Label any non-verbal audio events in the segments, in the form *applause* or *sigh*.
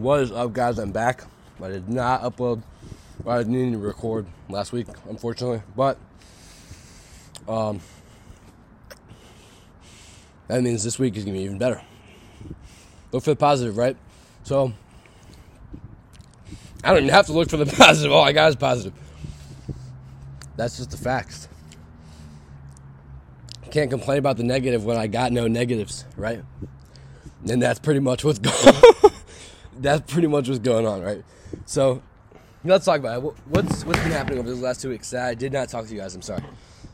What is up, guys? I'm back. I did not upload. I didn't need to record last week, unfortunately, but um, that means this week is gonna be even better. Look for the positive, right? So I don't even have to look for the *laughs* positive. All I got is positive. That's just the facts. Can't complain about the negative when I got no negatives, right? And that's pretty much what's *laughs* going. That's pretty much what's going on, right? So let's talk about it. What's what's been happening over the last two weeks? I did not talk to you guys. I'm sorry,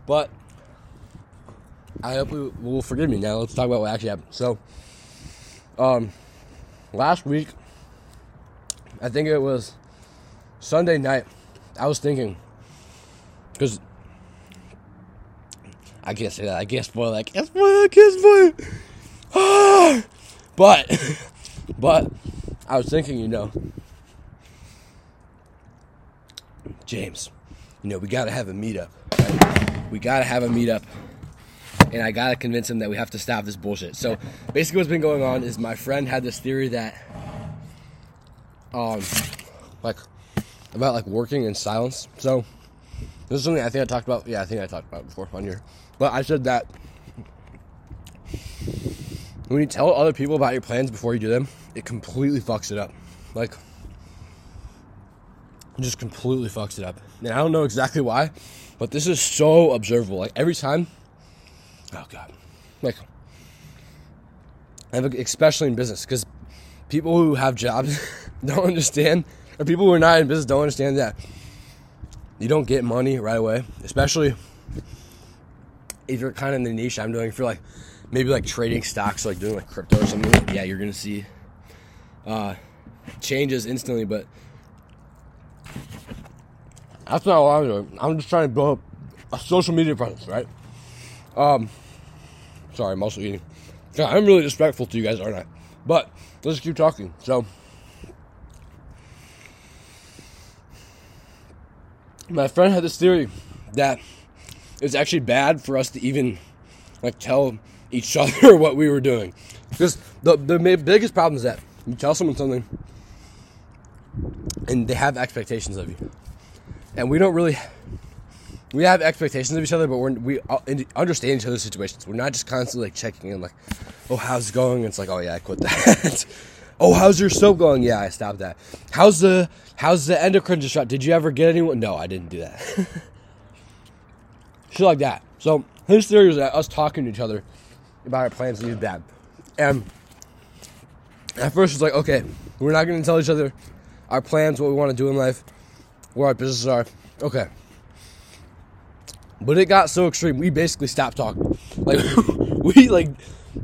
but I hope you will forgive me. Now let's talk about what actually happened. So, um, last week, I think it was Sunday night. I was thinking because I can't say that. I can't spoil it. I can't spoil it. I can't spoil it. Ah! But, *laughs* but, I was thinking, you know, James, you know, we got to have a meetup. Right? We got to have a meetup. And I got to convince him that we have to stop this bullshit. So basically, what's been going on is my friend had this theory that, um, like, about like working in silence. So this is something I think I talked about. Yeah, I think I talked about before on here. But I said that when you tell other people about your plans before you do them, it completely fucks it up. Like, just completely fucks it up. And I don't know exactly why, but this is so observable. Like, every time, oh God. Like, especially in business, because people who have jobs *laughs* don't understand, or people who are not in business don't understand that you don't get money right away, especially if you're kind of in the niche I'm doing, if you're like maybe like trading stocks, like doing like crypto or something, yeah, you're gonna see uh, changes instantly. But that's not what I'm doing. I'm just trying to build up a social media presence, right? Um, sorry, I'm also eating. Yeah, I'm really disrespectful to you guys, aren't I? But let's keep talking. So. My friend had this theory that it's actually bad for us to even like tell each *laughs* other what we were doing because the the biggest problem is that you tell someone something and they have expectations of you. And we don't really we have expectations of each other but we're, we understand each other's situations. We're not just constantly like checking in like oh how's it going? It's like oh yeah i quit that. *laughs* Oh how's your soap going? Yeah i stopped that. How's the how's the endocrine disrupt did you ever get anyone no i didn't do that. *laughs* Shit like that. So his theory was that us talking to each other about our plans is bad. And at first it's like, okay, we're not going to tell each other our plans, what we want to do in life, where our businesses are. Okay. But it got so extreme, we basically stopped talking. Like, *laughs* we, like,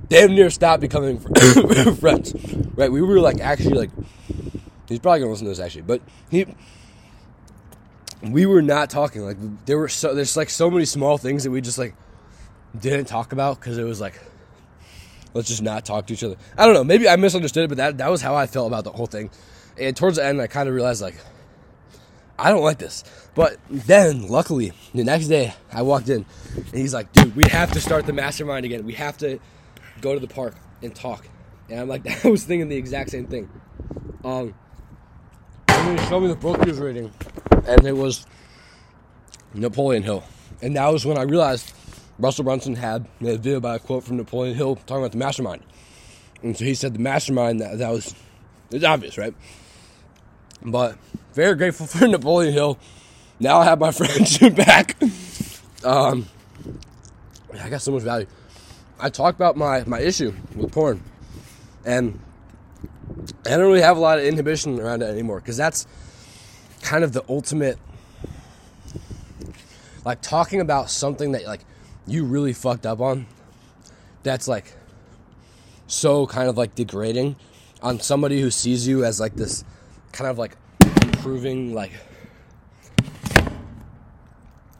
damn near stopped becoming *coughs* friends. Right? We were, like, actually, like, he's probably going to listen to this, actually. But he, we were not talking like there were so there's like so many small things that we just like didn't talk about because it was like let's just not talk to each other. I don't know. Maybe i misunderstood it but that, that was how i felt about the whole thing. And towards the end i kind of realized like i don't like this. But then luckily the next day i walked in and he's like dude we have to start the mastermind again. We have to go to the park and talk. And i'm like *laughs* i was thinking the exact same thing. Um I'm gonna show me the book he was reading and it was Napoleon Hill. And that was when I realized Russell Brunson had made a video about a quote from Napoleon Hill talking about the mastermind. And so he said the mastermind that that was it's obvious, right? But very grateful *laughs* for Napoleon Hill. Now I have my *laughs* friendship back. Um, I got so much value. I talked about my, my issue with porn, and I don't really have a lot of inhibition around it anymore because that's kind of the ultimate like talking about something that like you really fucked up on that's like so kind of like degrading on somebody who sees you as like this kind of like improving like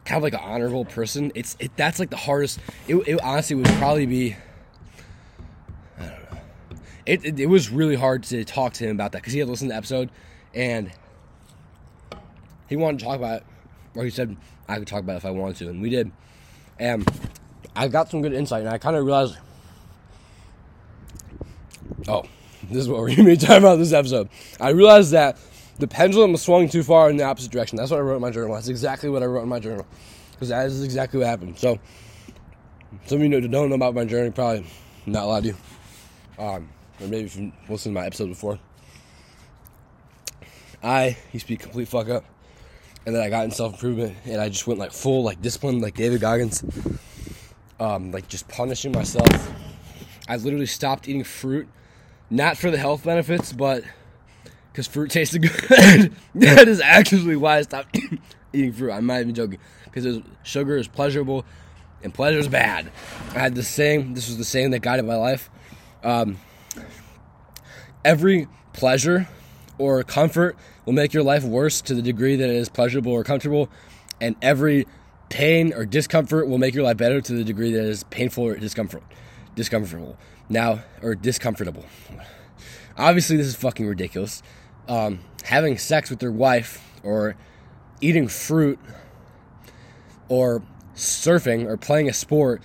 kind of like an honorable person it's it that's like the hardest it, it honestly would probably be i don't know it, it, it was really hard to talk to him about that because he had listened to the episode and he wanted to talk about it, or he said I could talk about it if I wanted to, and we did. And I got some good insight, and I kind of realized, oh, this is what we're *laughs* gonna be talking about this episode. I realized that the pendulum was swung too far in the opposite direction. That's what I wrote in my journal. That's exactly what I wrote in my journal because that is exactly what happened. So, some of you don't know about my journey, probably not a lot of you, um, or maybe if you listened to my episode before. I to be complete fuck up, and then I got in self improvement, and I just went like full like discipline, like David Goggins, um, like just punishing myself. I literally stopped eating fruit, not for the health benefits, but because fruit tasted *laughs* good. that is actually why I stopped *coughs* eating fruit. I'm not even joking. Because sugar is pleasurable and pleasure is bad. I had the same, this was the same that guided my life. Um, every pleasure or comfort will make your life worse to the degree that it is pleasurable or comfortable. And every pain or discomfort will make your life better to the degree that it is painful or discomfort, discomfortable. Now, or discomfortable. Obviously, this is fucking ridiculous um, having sex with your wife or eating fruit or surfing or playing a sport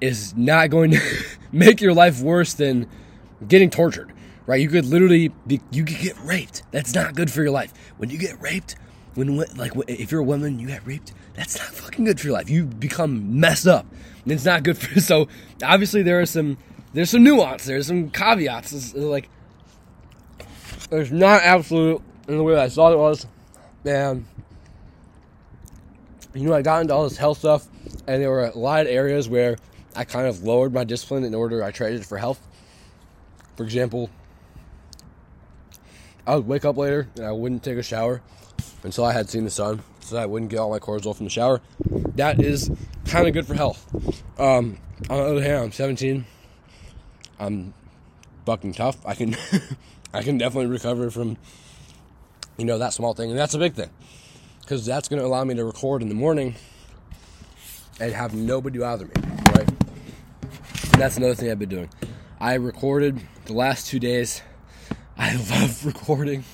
is not going to *laughs* make your life worse than getting tortured right? You could literally be you could get raped. That's not good for your life. When you get raped when like if you're a woman you get raped that's not fucking good for your life. You become messed up. And it's not good *laughs* for so obviously there are some there's some nuance there's some caveats. It's like it's not absolute in the way I thought it was. And, you know, I got into all this health stuff, and there were a lot of areas where I kind of lowered my discipline in order I traded for health. For example, I would wake up later and I wouldn't take a shower until I had seen the sun, so I wouldn't get all my cortisol from the shower. That is kind of good for health. Um, on the other hand, I'm 17. I'm fucking tough. I can *laughs* I can definitely recover from, you know, that small thing. And that's a big thing. Because that's going to allow me to record in the morning and have nobody bother me, right? And that's another thing I've been doing. I recorded the last two days. I love *laughs* recording.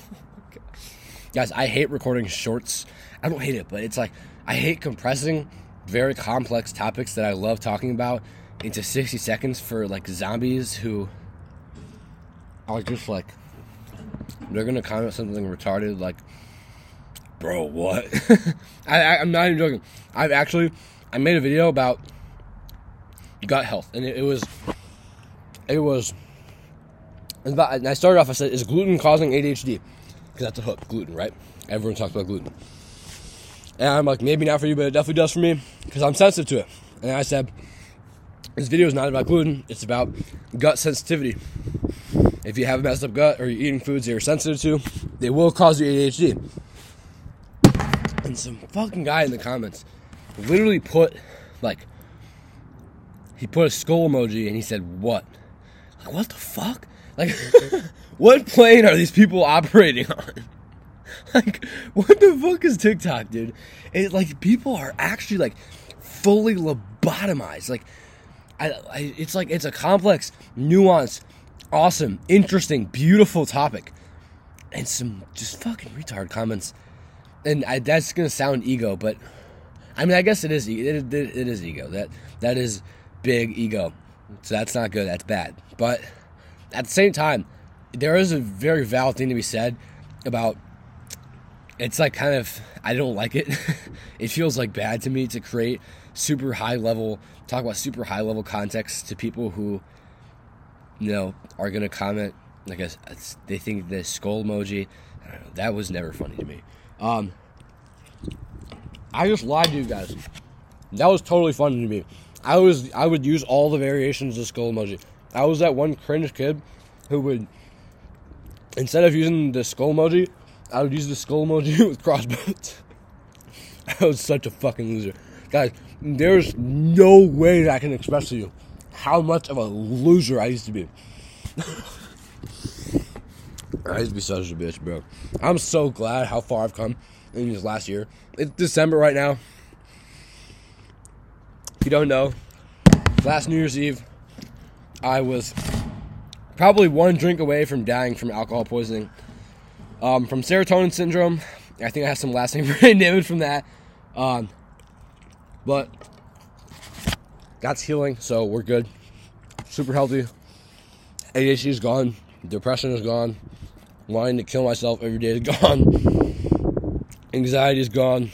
Guys, I hate recording shorts. I don't hate it, but it's like I hate compressing very complex topics that I love talking about into 60 seconds for like zombies who are just like they're gonna comment something retarded like, "Bro, what?" *laughs* I, I, am not even joking. I've actually I made a video about gut health, and it, it was it was. And I started off. I said, "Is gluten causing ADHD?" Because that's a hook, gluten, right? Everyone talks about gluten, and I'm like, maybe not for you, but it definitely does for me because I'm sensitive to it. And I said, "This video is not about gluten; it's about gut sensitivity." If you have a messed up gut or you're eating foods you're sensitive to, they will cause you ADHD. And some fucking guy in the comments literally put like he put a skull emoji and he said what? Like what the fuck? Like *laughs* what plane are these people operating on? *laughs* like what the fuck is TikTok, dude? It like people are actually like fully lobotomized. Like I, I it's like it's a complex, nuanced awesome, interesting, beautiful topic. And some just fucking retard comments. And I, that's gonna sound ego, but I mean, I guess it is. It, it, it is ego. That that is big ego. So that's not good. That's bad. But at the same time, there is a very valid thing to be said about. It's like kind of I don't like it. *laughs* it feels like bad to me to create super high level talk about super high level context to people who you know, are gonna comment like a, they think the skull emoji. Know, that was never funny to me. Um, I just lied to you guys. That was totally funny to me. I was I would use all the variations of skull emoji. I was that one cringe kid who would instead of using the skull emoji, I would use the skull emoji *laughs* with crossbones. *laughs* I was such a fucking loser. Guys, there's no way that I can express to you how much of a loser I used to be. *laughs* I used to be such a bitch, bro. I'm so glad how far I've come in this last year. It's December right now. If you don't know, last New Year's Eve, I was probably one drink away from dying from alcohol poisoning. Um, from serotonin syndrome. I think I have some lasting brain damage from that. Um, but that's healing, so we're good. Super healthy. ADHD is gone. Depression is gone. Wanting to kill myself every day is *laughs* gone. Anxiety is gone.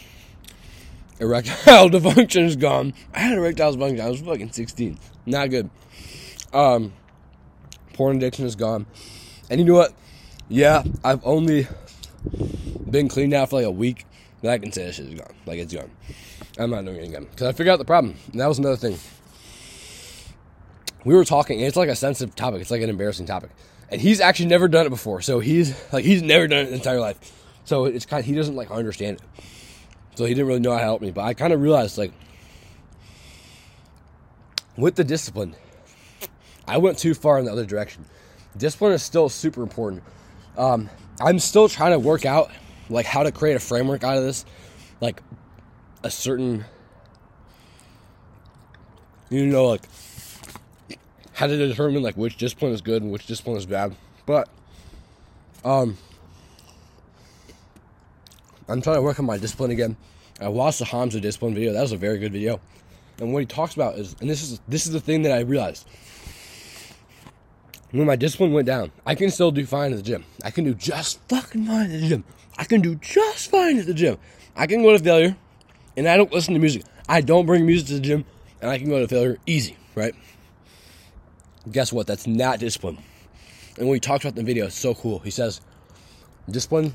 Erectile *laughs* dysfunction is gone. I had erectile dysfunction. I was fucking 16. Not good. Um, porn addiction is gone. And you know what? Yeah, I've only been clean now for like a week. But I can say that shit is gone. Like it's gone. I'm not doing it again because I figured out the problem. And that was another thing. We were talking. and It's like a sensitive topic. It's like an embarrassing topic, and he's actually never done it before. So he's like he's never done it in his entire life. So it's kind. Of, he doesn't like understand it. So he didn't really know how to help me. But I kind of realized like with the discipline, I went too far in the other direction. Discipline is still super important. Um, I'm still trying to work out like how to create a framework out of this, like a certain, you know, like how to determine like which discipline is good and which discipline is bad. But um, I'm trying to work on my discipline again. I watched the Hamza discipline video. That was a very good video. And what he talks about is, and this is this is the thing that I realized when my discipline went down, I can still do fine at the gym. I can do just fucking fine at the gym. I can do just fine at the gym. I can go to failure, and I don't listen to music. I don't bring music to the gym, and I can go to failure easy, right? Guess what? That's not discipline. And when he talks about the video, it's so cool. He says, discipline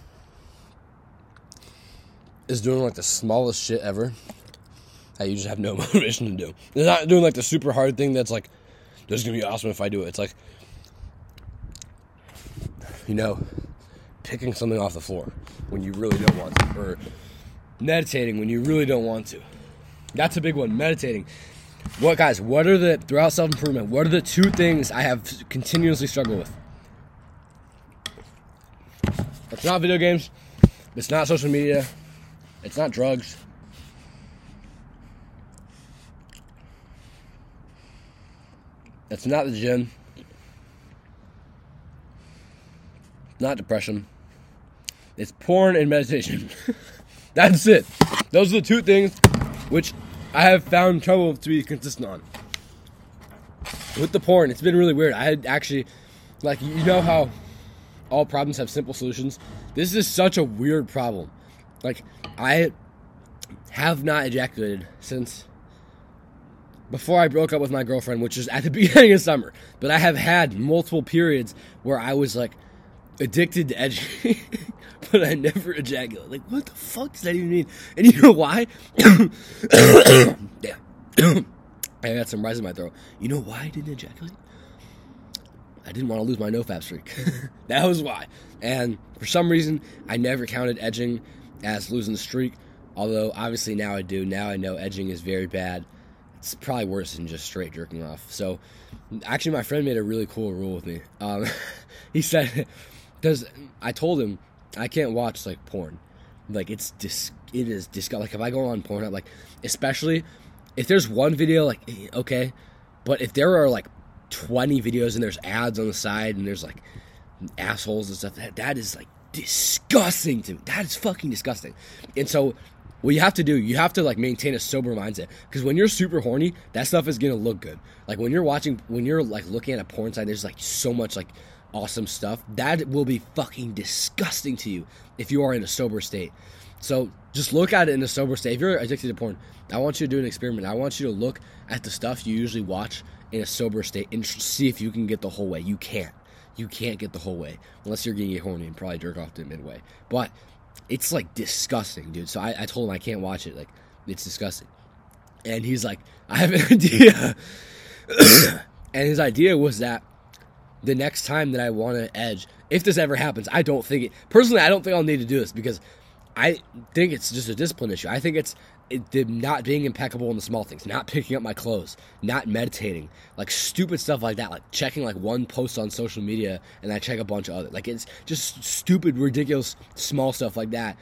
is doing like the smallest shit ever that you just have no *laughs* motivation to do. They're not doing like the super hard thing that's like, this is gonna be awesome if I do it. It's like, you know, picking something off the floor when you really don't want to, or meditating when you really don't want to. That's a big one. Meditating. What guys? What are the throughout self improvement? What are the two things I have continuously struggled with? It's not video games. It's not social media. It's not drugs. It's not the gym. Not depression. It's porn and meditation. *laughs* That's it. Those are the two things which I have found trouble to be consistent on. With the porn, it's been really weird. I had actually, like, you know how all problems have simple solutions? This is such a weird problem. Like, I have not ejaculated since before I broke up with my girlfriend, which is at the *laughs* beginning of summer. But I have had multiple periods where I was like addicted to edging, *laughs* but I never ejaculate. Like, what the fuck does that even mean? And you know why? *coughs* Damn. *coughs* I got some rice in my throat. You know why I didn't ejaculate? I didn't want to lose my nofap streak. *laughs* that was why. And for some reason, I never counted edging as losing the streak. Although obviously now I do. Now I know edging is very bad. It's probably worse than just straight jerking off. So, actually, my friend made a really cool rule with me. Um, *laughs* he said, "Because I told him I can't watch like porn. Like it's dis- it is disgusting. Like if I go on Pornhub, like especially if there's one video, like eh, okay, but if there are like 20 videos and there's ads on the side and there's like assholes and stuff, that that is like disgusting to me. That is fucking disgusting. And so what you have to do, you have to like maintain a sober mindset because when you're super horny, that stuff is gonna look good. Like when you're watching, when you're like looking at a porn site, there's like so much like awesome stuff that will be fucking disgusting to you if you are in a sober state. So just look at it in a sober state. If you're addicted to porn, I want you to do an experiment. I want you to look at the stuff you usually watch in a sober state and see if you can get the whole way. You can't. You can't get the whole way unless you're getting horny and probably jerk off to midway. But it's like disgusting, dude. So I, I told him I can't watch it. Like it's disgusting. And he's like, I have an *laughs* idea. *coughs* and his idea was that the next time that I want to edge, if this ever happens, I don't think it personally. I don't think I'll need to do this because I think it's just a discipline issue. I think it's it, not being impeccable in the small things, not picking up my clothes, not meditating, like stupid stuff like that, like checking like one post on social media and I check a bunch of other. Like it's just stupid, ridiculous, small stuff like that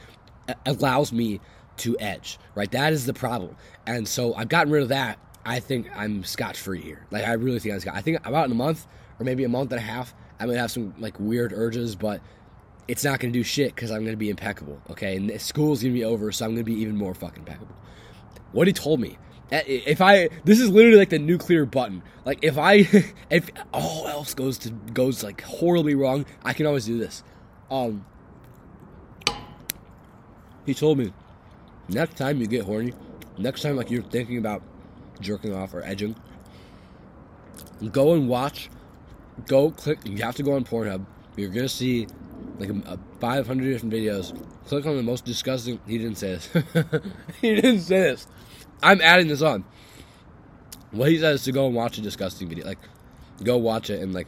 allows me to edge. Right, that is the problem, and so I've gotten rid of that. I think I'm scotch free here. Like I really think I'm scotch. I think about in a month or maybe a month and a half, I'm gonna have some like weird urges, but it's not to do shit because I'm to be impeccable, okay? And school's to be over, so I'm to be even more fucking impeccable. What he told me, If I this is literally like the nuclear button. Like if I *laughs* if all else goes to goes like horribly wrong, I can always do this. Um He told me next time you get horny, next time like you're thinking about jerking off or edging, go and watch go click you have to go on Pornhub. You're gonna see like a, a 500 different videos. Click on the most disgusting. He didn't say this. *laughs* he didn't say this. I'm adding this on. What he says is to go and watch a disgusting video. Like, go watch it and like,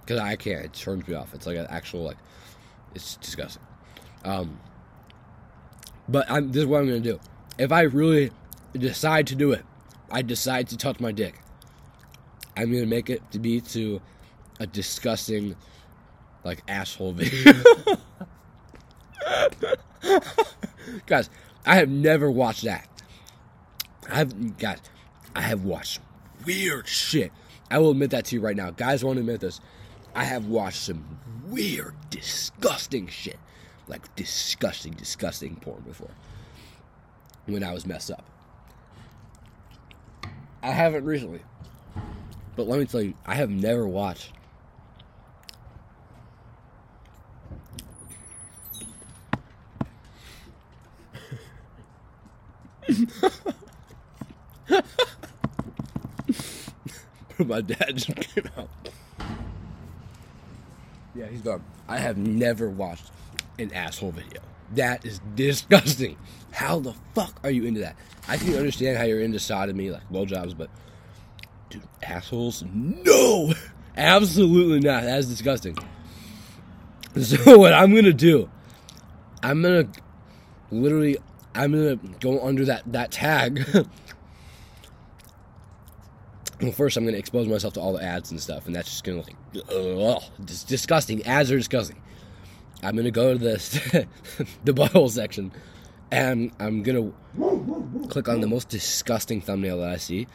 because I can't. It turns me off. It's like an actual like, it's disgusting. Um, but I'm, this is what I'm gonna do. If I really decide to do it, I decide to touch my dick. I'm gonna make it to be to a disgusting, like asshole video. *laughs* Guys, I have never watched that. I've guys, I have watched weird shit. I will admit that to you right now. Guys won't admit this. I have watched some weird, disgusting shit. Like disgusting, disgusting porn before. When I was messed up. I haven't recently. But let me tell you, I have never watched *laughs* My dad just came out. Yeah, he's gone. I have never watched an asshole video. That is disgusting. How the fuck are you into that? I can understand how you're into sodomy, like blowjobs, but dude, assholes? No! *laughs* Absolutely not. That is disgusting. *laughs* So what I'm gonna do, I'm gonna literally I'm gonna go under that that tag. Well, first I'm gonna expose myself to all the ads and stuff, and that's just gonna like, ugh, just disgusting. Ads are disgusting. I'm gonna go to the *laughs* the butthole section, and I'm gonna click on the most disgusting thumbnail that I see,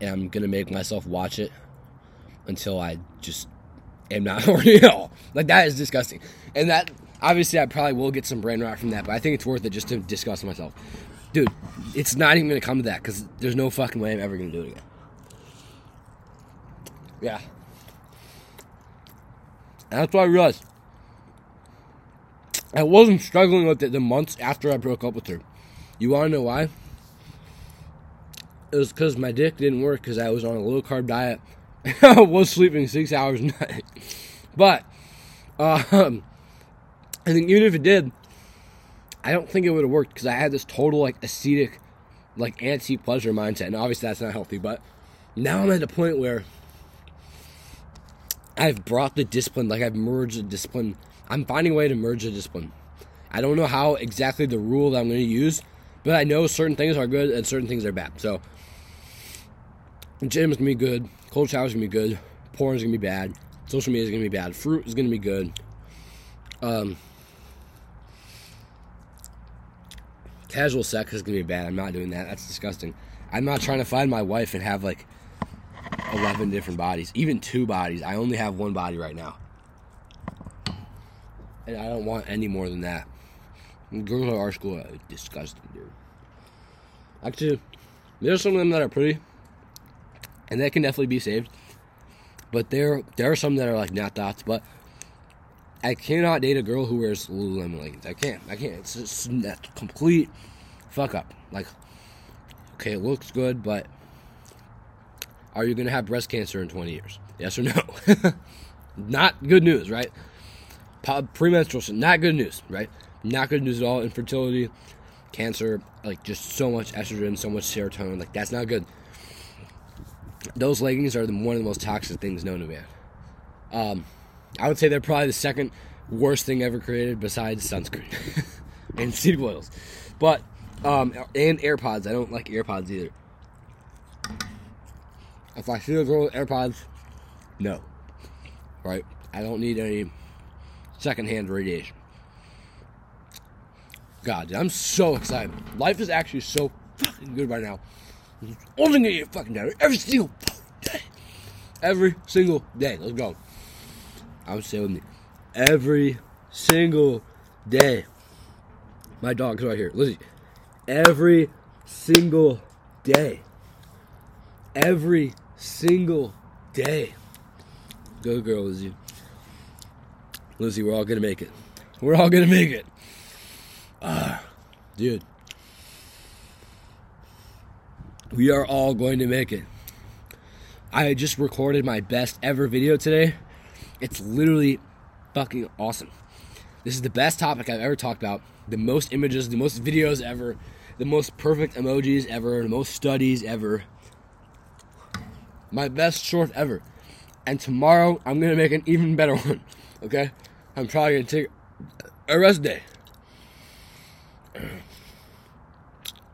and I'm gonna make myself watch it until I just am not *laughs* horny at all. Like that is disgusting, and that obviously I probably will get some brain rot from that, but I think it's worth it just to disgust myself. Dude, it's not even gonna come to that because there's no fucking way I'm ever gonna do it again. Yeah. And that's what I realized. I wasn't struggling with it the months after I broke up with her. You wanna know why? It was because my dick didn't work because I was on a low carb diet. *laughs* I was sleeping six hours a night. But, um, I think even if it did, I don't think it would have worked because I had this total like ascetic, like anti pleasure mindset, and obviously that's not healthy. But now I'm at a point where I've brought the discipline, like I've merged the discipline. I'm finding a way to merge the discipline. I don't know how exactly the rule that I'm going to use, but I know certain things are good and certain things are bad. So, gym is going to be good, cold showers is going to be good, porn is going to be bad, social media is going to be bad, fruit is going to be good. Um, Casual sex is gonna be bad. I'm not doing that. That's disgusting. I'm not trying to find my wife and have like 11 different bodies, even two bodies. I only have one body right now. And I don't want any more than that. Girls at our school are disgusting, dude. Actually, there's some of them that are pretty, and they can definitely be saved. But there, there are some that are like not dots. But I cannot date a girl who wears Lululemon leggings. I can't. I can't. It's just a complete fuck up. Like, okay, it looks good, but are you gonna have breast cancer in 20 years? Yes or no? *laughs* not good news, right? Premenstrual, not good news, right? Not good news at all. Infertility, cancer, like just so much estrogen, so much serotonin. Like that's not good. Those leggings are the, one of the most toxic things known to man. Um, I would say they're probably the second worst thing ever created besides sunscreen *laughs* and seed oils. But um, and AirPods. I don't like AirPods either. If I see girl with AirPods, no. Right? I don't need any secondhand radiation. God, dude, I'm so excited. Life is actually so fucking good right now. only gonna get fucking better every single day. Every single day. Let's go. I'm say with me every single day. My dog's right here. Lizzie. Every single day. every single day. Go, girl, Lizzie. Lizzie, we're all gonna make it. We're all gonna make it. Ah, dude. We are all going to make it. I just recorded my best ever video today. It's literally fucking awesome. This is the best topic I've ever talked about. The most images, the most videos ever, the most perfect emojis ever, the most studies ever. My best short ever. And tomorrow I'm gonna make an even better *laughs* one. Okay? I'm probably gonna take a rest day.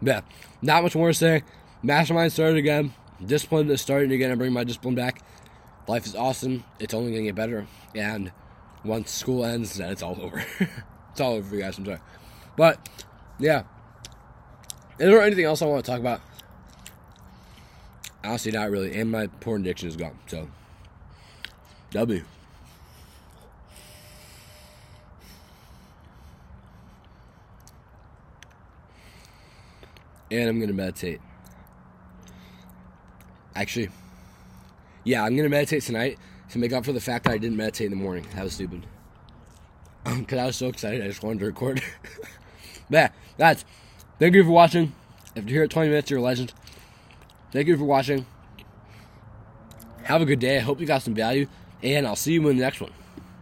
Yeah, not much more to say. Mastermind started again. Discipline is starting again. I bring my discipline back. Life is awesome. It's only gonna get better. And once school ends, then it's all *laughs* over. it's all over for you guys. I'm sorry. But yeah. Is there anything else I want to talk about? Honestly, not really. And my porn addiction is gone. So, W. And I'm going to meditate. Actually, yeah, I'm going to meditate tonight to make up for the fact that I didn't meditate in the morning. That was stupid. *clears throat* Because I was so excited, I just wanted to record. *laughs* but yeah, that's. Thank you for watching. If you're here at 20 minutes, you're a legend. Thank you for watching. Have a good day. I hope you got some value. And I'll see you in the next one.